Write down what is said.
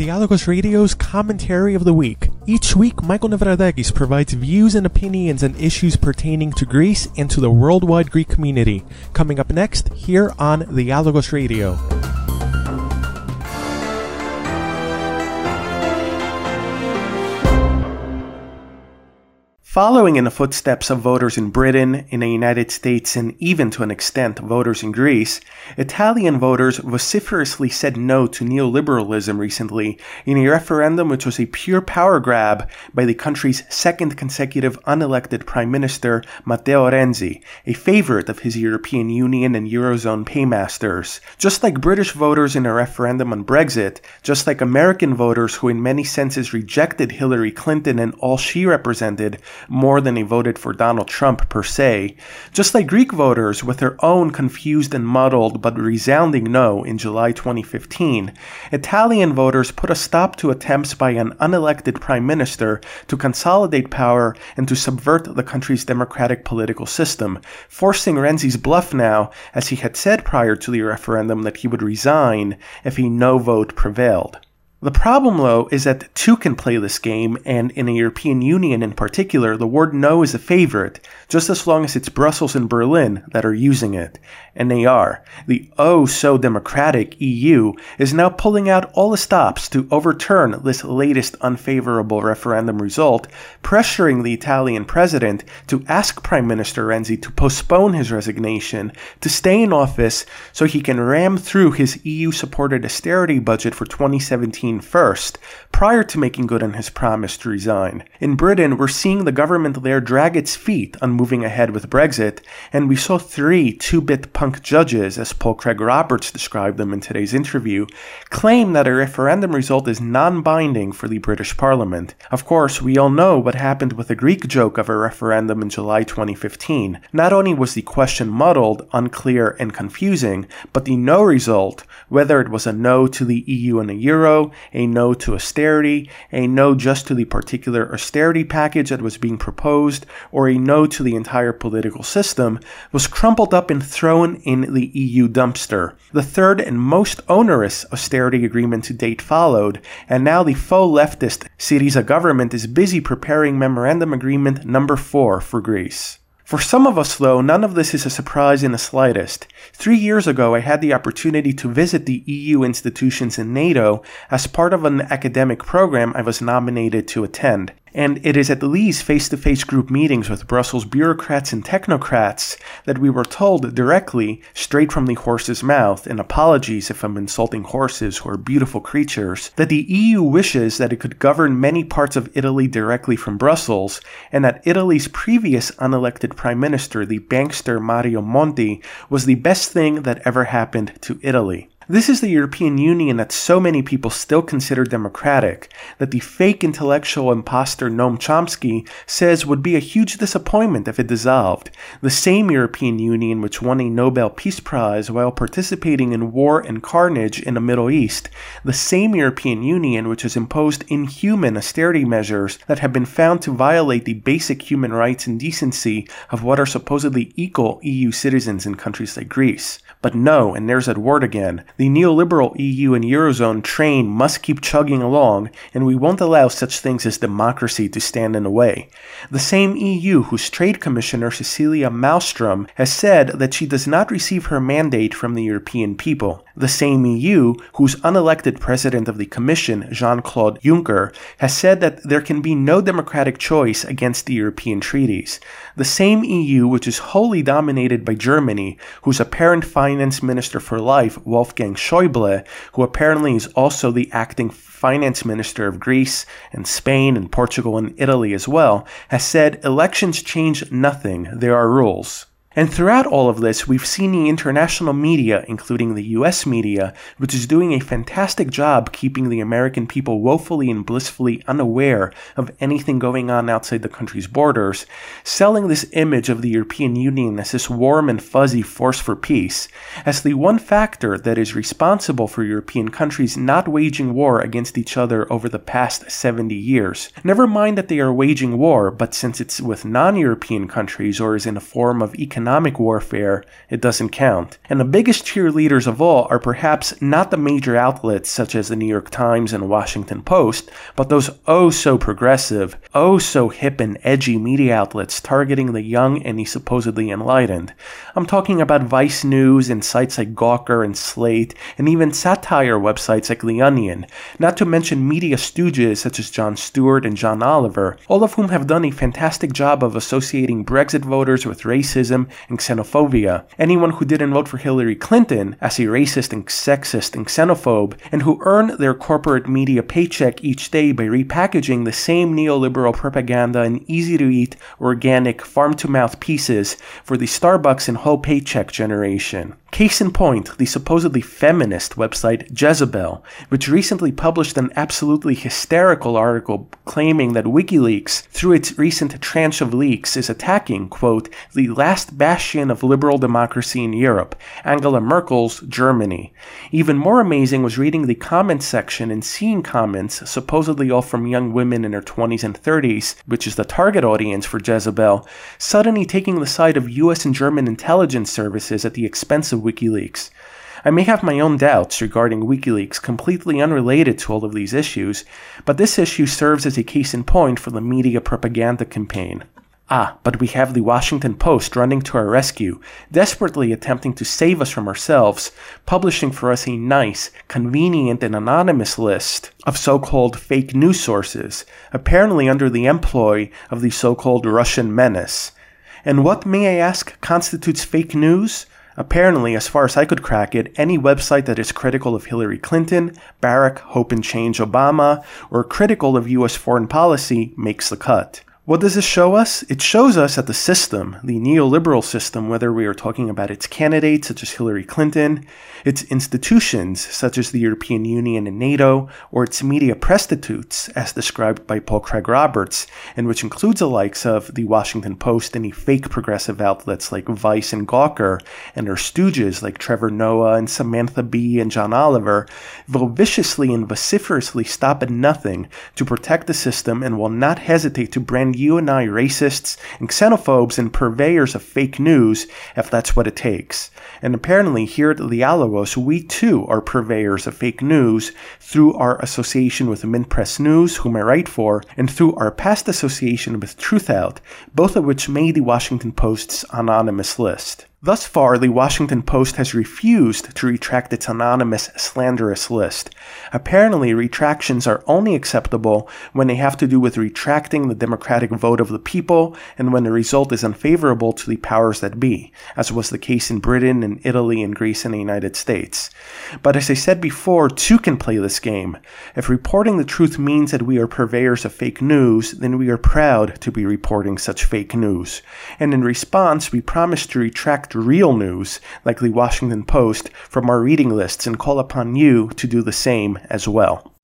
Dialogos Radio's Commentary of the Week. Each week, Michael Nevradakis provides views and opinions on issues pertaining to Greece and to the worldwide Greek community. Coming up next, here on Dialogos Radio. Following in the footsteps of voters in Britain, in the United States, and even to an extent voters in Greece, Italian voters vociferously said no to neoliberalism recently in a referendum which was a pure power grab by the country's second consecutive unelected Prime Minister, Matteo Renzi, a favorite of his European Union and Eurozone paymasters. Just like British voters in a referendum on Brexit, just like American voters who in many senses rejected Hillary Clinton and all she represented, more than they voted for Donald Trump per se, just like Greek voters with their own confused and muddled but resounding no in July 2015, Italian voters put a stop to attempts by an unelected prime minister to consolidate power and to subvert the country's democratic political system, forcing Renzi's bluff now, as he had said prior to the referendum that he would resign if a no vote prevailed. The problem, though, is that two can play this game, and in the European Union in particular, the word no is a favorite, just as long as it's Brussels and Berlin that are using it. And they are. The oh so democratic EU is now pulling out all the stops to overturn this latest unfavorable referendum result, pressuring the Italian president to ask Prime Minister Renzi to postpone his resignation, to stay in office so he can ram through his EU supported austerity budget for 2017 first, prior to making good on his promise to resign. In Britain, we're seeing the government there drag its feet on moving ahead with Brexit, and we saw three two bit punk judges, as Paul Craig Roberts described them in today's interview, claim that a referendum result is non binding for the British Parliament. Of course, we all know what happened with the Greek joke of a referendum in July 2015. Not only was the question muddled, unclear, and confusing, but the no result, whether it was a no to the EU and the euro, a no to austerity, a no just to the particular austerity package that was being proposed, or a no to the entire political system, was crumpled up and thrown in the EU dumpster. The third and most onerous austerity agreement to date followed, and now the faux leftist Syriza government is busy preparing Memorandum Agreement number 4 for Greece. For some of us, though, none of this is a surprise in the slightest. Three years ago, I had the opportunity to visit the EU institutions in NATO as part of an academic program I was nominated to attend. And it is at these face to face group meetings with Brussels bureaucrats and technocrats that we were told directly, straight from the horse's mouth, and apologies if I'm insulting horses who are beautiful creatures, that the EU wishes that it could govern many parts of Italy directly from Brussels, and that Italy's previous unelected prime minister, the bankster Mario Monti, was the best thing that ever happened to Italy. This is the European Union that so many people still consider democratic, that the fake intellectual impostor Noam Chomsky says would be a huge disappointment if it dissolved. The same European Union which won a Nobel Peace Prize while participating in war and carnage in the Middle East. The same European Union which has imposed inhuman austerity measures that have been found to violate the basic human rights and decency of what are supposedly equal EU citizens in countries like Greece. But no, and there's that word again. The neoliberal EU and Eurozone train must keep chugging along, and we won't allow such things as democracy to stand in the way. The same EU whose Trade Commissioner Cecilia Malmström has said that she does not receive her mandate from the European people. The same EU whose unelected president of the Commission, Jean Claude Juncker, has said that there can be no democratic choice against the European treaties. The same EU which is wholly dominated by Germany, whose apparent finance minister for life, Wolfgang Schäuble, who apparently is also the acting finance minister of Greece and Spain and Portugal and Italy as well, has said elections change nothing, there are rules. And throughout all of this, we've seen the international media, including the US media, which is doing a fantastic job keeping the American people woefully and blissfully unaware of anything going on outside the country's borders, selling this image of the European Union as this warm and fuzzy force for peace, as the one factor that is responsible for European countries not waging war against each other over the past 70 years. Never mind that they are waging war, but since it's with non European countries or is in a form of economic economic warfare, it doesn't count. And the biggest cheerleaders of all are perhaps not the major outlets such as the New York Times and Washington Post, but those oh so progressive, oh so hip and edgy media outlets targeting the young and the supposedly enlightened. I'm talking about Vice News and sites like Gawker and Slate, and even satire websites like The Onion, not to mention media stooges such as Jon Stewart and John Oliver, all of whom have done a fantastic job of associating Brexit voters with racism and xenophobia. Anyone who didn't vote for Hillary Clinton as a racist and sexist and xenophobe, and who earn their corporate media paycheck each day by repackaging the same neoliberal propaganda in easy to eat, organic, farm to mouth pieces for the Starbucks and whole paycheck generation. Case in point, the supposedly feminist website Jezebel, which recently published an absolutely hysterical article claiming that WikiLeaks, through its recent tranche of leaks, is attacking, quote, the last bastion of liberal democracy in Europe, Angela Merkel's Germany. Even more amazing was reading the comment section and seeing comments, supposedly all from young women in their 20s and 30s, which is the target audience for Jezebel, suddenly taking the side of US and German intelligence services at the expense of WikiLeaks. I may have my own doubts regarding WikiLeaks completely unrelated to all of these issues, but this issue serves as a case in point for the media propaganda campaign. Ah, but we have the Washington Post running to our rescue, desperately attempting to save us from ourselves, publishing for us a nice, convenient, and anonymous list of so called fake news sources, apparently under the employ of the so called Russian menace. And what, may I ask, constitutes fake news? Apparently, as far as I could crack it, any website that is critical of Hillary Clinton, Barack, Hope and Change Obama, or critical of US foreign policy makes the cut. What does this show us? It shows us that the system, the neoliberal system, whether we are talking about its candidates such as Hillary Clinton, its institutions such as the European Union and NATO, or its media prostitutes, as described by Paul Craig Roberts, and which includes the likes of the Washington Post and the fake progressive outlets like Vice and Gawker, and their stooges like Trevor Noah and Samantha Bee and John Oliver, will viciously and vociferously stop at nothing to protect the system and will not hesitate to brand you and I racists and xenophobes and purveyors of fake news if that's what it takes. And apparently, here at Dialogos, we too are purveyors of fake news through our association with Mint Press News, whom I write for, and through our past association with Truthout, both of which made the Washington Post's anonymous list. Thus far, the Washington Post has refused to retract its anonymous slanderous list. Apparently, retractions are only acceptable when they have to do with retracting the democratic vote of the people and when the result is unfavorable to the powers that be, as was the case in Britain and Italy and Greece and the United States. But as I said before, two can play this game. If reporting the truth means that we are purveyors of fake news, then we are proud to be reporting such fake news. And in response, we promise to retract real news, like the Washington Post, from our reading lists and call upon you to do the same as well.